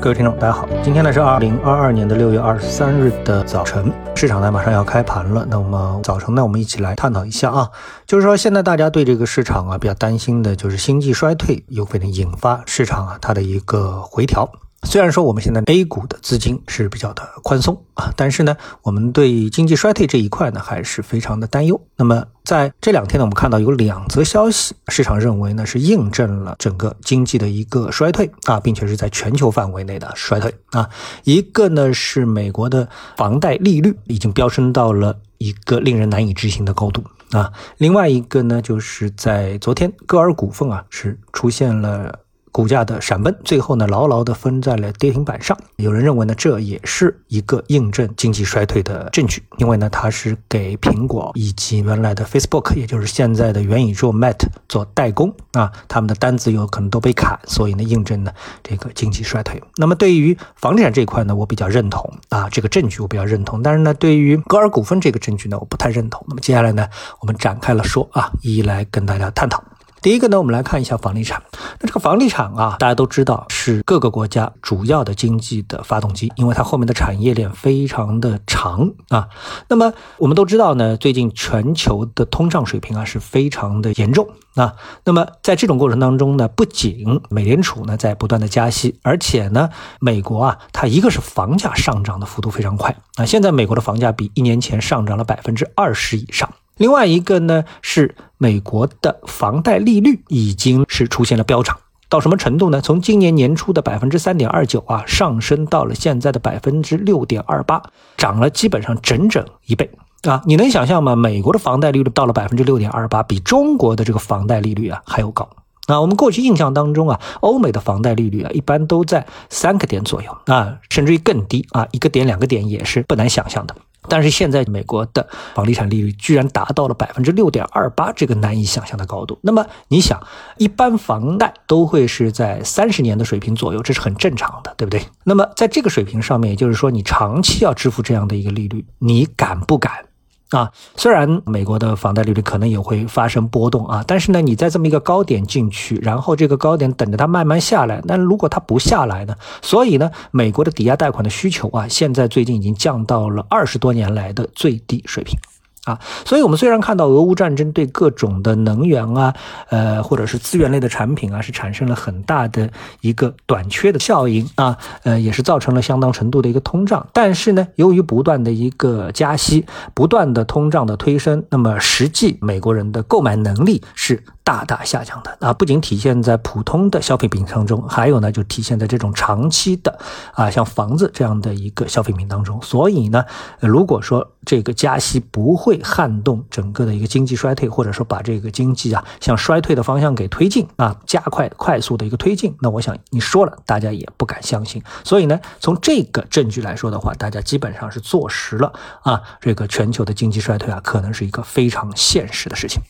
各位听众，大家好，今天呢是二零二二年的六月二十三日的早晨，市场呢马上要开盘了。那么早晨呢，我们一起来探讨一下啊，就是说现在大家对这个市场啊比较担心的就是经济衰退有可能引发市场啊它的一个回调。虽然说我们现在 A 股的资金是比较的宽松啊，但是呢，我们对经济衰退这一块呢还是非常的担忧。那么在这两天呢，我们看到有两则消息，市场认为呢是印证了整个经济的一个衰退啊，并且是在全球范围内的衰退啊。一个呢是美国的房贷利率已经飙升到了一个令人难以置信的高度啊，另外一个呢就是在昨天，歌尔股份啊是出现了。股价的闪崩，最后呢牢牢地封在了跌停板上。有人认为呢，这也是一个印证经济衰退的证据，因为呢它是给苹果以及原来的 Facebook，也就是现在的元宇宙 Met 做代工啊，他们的单子有可能都被砍，所以呢印证了这个经济衰退。那么对于房地产这一块呢，我比较认同啊这个证据我比较认同，但是呢对于歌尔股份这个证据呢，我不太认同。那么接下来呢，我们展开了说啊，一一来跟大家探讨。第一个呢，我们来看一下房地产。那这个房地产啊，大家都知道是各个国家主要的经济的发动机，因为它后面的产业链非常的长啊。那么我们都知道呢，最近全球的通胀水平啊是非常的严重啊。那么在这种过程当中呢，不仅美联储呢在不断的加息，而且呢，美国啊，它一个是房价上涨的幅度非常快啊，现在美国的房价比一年前上涨了百分之二十以上。另外一个呢，是美国的房贷利率已经是出现了飙涨，到什么程度呢？从今年年初的百分之三点二九啊，上升到了现在的百分之六点二八，涨了基本上整整一倍啊！你能想象吗？美国的房贷利率到了百分之六点二八，比中国的这个房贷利率啊还要高。那我们过去印象当中啊，欧美的房贷利率啊，一般都在三个点左右啊，甚至于更低啊，一个点两个点也是不难想象的。但是现在美国的房地产利率居然达到了百分之六点二八，这个难以想象的高度。那么你想，一般房贷都会是在三十年的水平左右，这是很正常的，对不对？那么在这个水平上面，也就是说你长期要支付这样的一个利率，你敢不敢？啊，虽然美国的房贷利率可能也会发生波动啊，但是呢，你在这么一个高点进去，然后这个高点等着它慢慢下来，那如果它不下来呢？所以呢，美国的抵押贷款的需求啊，现在最近已经降到了二十多年来的最低水平。啊，所以，我们虽然看到俄乌战争对各种的能源啊，呃，或者是资源类的产品啊，是产生了很大的一个短缺的效应啊，呃，也是造成了相当程度的一个通胀。但是呢，由于不断的一个加息，不断的通胀的推升，那么实际美国人的购买能力是。大大下降的啊，不仅体现在普通的消费品当中，还有呢，就体现在这种长期的啊，像房子这样的一个消费品当中。所以呢，如果说这个加息不会撼动整个的一个经济衰退，或者说把这个经济啊向衰退的方向给推进啊，加快快速的一个推进，那我想你说了，大家也不敢相信。所以呢，从这个证据来说的话，大家基本上是坐实了啊，这个全球的经济衰退啊，可能是一个非常现实的事情。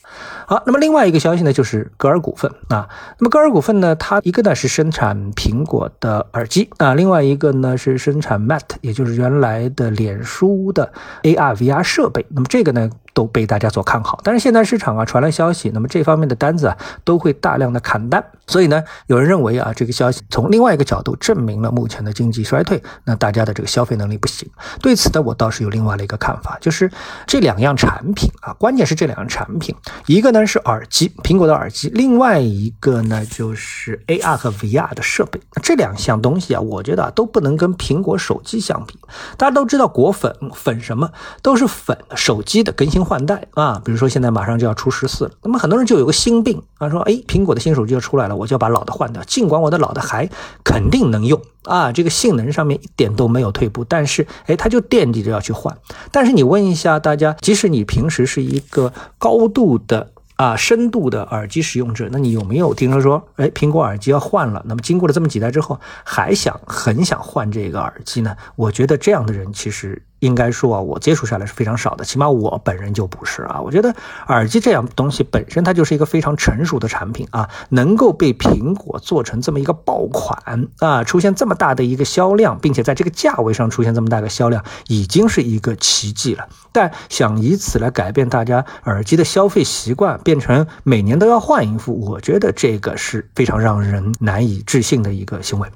好，那么另外一个消息呢？那就是格尔股份啊，那么格尔股份呢，它一个呢是生产苹果的耳机啊，另外一个呢是生产 Mat，也就是原来的脸书的 AR VR 设备，那么这个呢。都被大家所看好，但是现在市场啊传来消息，那么这方面的单子啊都会大量的砍单，所以呢，有人认为啊这个消息从另外一个角度证明了目前的经济衰退，那大家的这个消费能力不行。对此呢，我倒是有另外的一个看法，就是这两样产品啊，关键是这两样产品，一个呢是耳机，苹果的耳机，另外一个呢就是 AR 和 VR 的设备。这两项东西啊，我觉得啊都不能跟苹果手机相比。大家都知道果粉粉什么都是粉手机的更新。换代啊，比如说现在马上就要出十四了，那么很多人就有个心病啊，说哎，苹果的新手机要出来了，我就要把老的换掉。尽管我的老的还肯定能用啊，这个性能上面一点都没有退步，但是哎，他就惦记着要去换。但是你问一下大家，即使你平时是一个高度的啊深度的耳机使用者，那你有没有听说说，哎，苹果耳机要换了？那么经过了这么几代之后，还想很想换这个耳机呢？我觉得这样的人其实。应该说啊，我接触下来是非常少的，起码我本人就不是啊。我觉得耳机这样东西本身它就是一个非常成熟的产品啊，能够被苹果做成这么一个爆款啊，出现这么大的一个销量，并且在这个价位上出现这么大的销量，已经是一个奇迹了。但想以此来改变大家耳机的消费习惯，变成每年都要换一副，我觉得这个是非常让人难以置信的一个行为。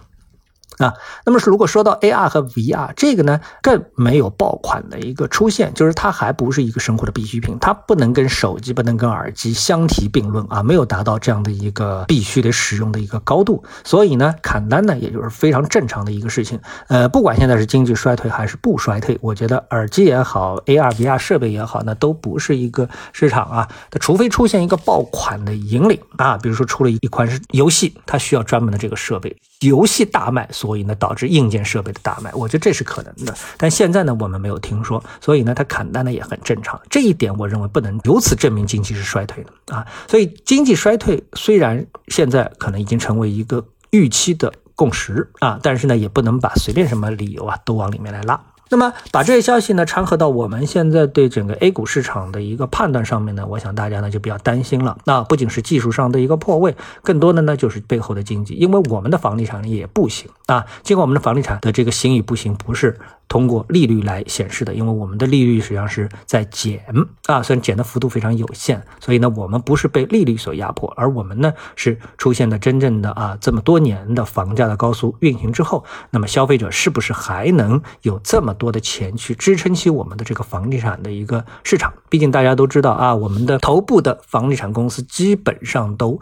啊，那么是如果说到 AR 和 VR 这个呢，更没有爆款的一个出现，就是它还不是一个生活的必需品，它不能跟手机、不能跟耳机相提并论啊，没有达到这样的一个必须得使用的一个高度，所以呢，砍单呢，也就是非常正常的一个事情。呃，不管现在是经济衰退还是不衰退，我觉得耳机也好，AR、VR 设备也好，那都不是一个市场啊，它除非出现一个爆款的引领啊，比如说出了一款是游戏，它需要专门的这个设备，游戏大卖。所以呢，导致硬件设备的大卖，我觉得这是可能的。但现在呢，我们没有听说，所以呢，它砍单呢也很正常。这一点我认为不能由此证明经济是衰退的啊。所以经济衰退虽然现在可能已经成为一个预期的共识啊，但是呢，也不能把随便什么理由啊都往里面来拉。那么把这些消息呢掺和到我们现在对整个 A 股市场的一个判断上面呢，我想大家呢就比较担心了。那不仅是技术上的一个破位，更多的呢就是背后的经济，因为我们的房地产也不行啊。尽管我们的房地产的这个行与不行不是。通过利率来显示的，因为我们的利率实际上是在减啊，虽然减的幅度非常有限，所以呢，我们不是被利率所压迫，而我们呢是出现的真正的啊，这么多年的房价的高速运行之后，那么消费者是不是还能有这么多的钱去支撑起我们的这个房地产的一个市场？毕竟大家都知道啊，我们的头部的房地产公司基本上都。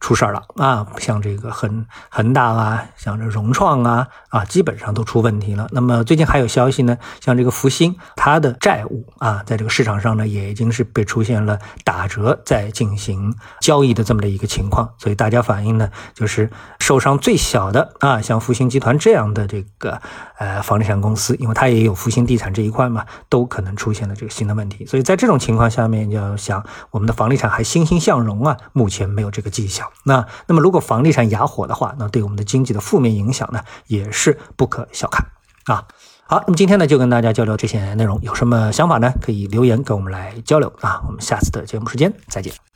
出事儿了啊！像这个恒恒大啊，像这融创啊啊，基本上都出问题了。那么最近还有消息呢，像这个福星，它的债务啊，在这个市场上呢，也已经是被出现了打折在进行交易的这么的一个情况。所以大家反映呢，就是受伤最小的啊，像福星集团这样的这个呃房地产公司，因为它也有福星地产这一块嘛，都可能出现了这个新的问题。所以在这种情况下面，要想我们的房地产还欣欣向荣啊，目前没有这个迹象。那那么，如果房地产哑火的话，那对我们的经济的负面影响呢，也是不可小看啊。好，那么今天呢，就跟大家交流这些内容，有什么想法呢？可以留言跟我们来交流啊。我们下次的节目时间再见。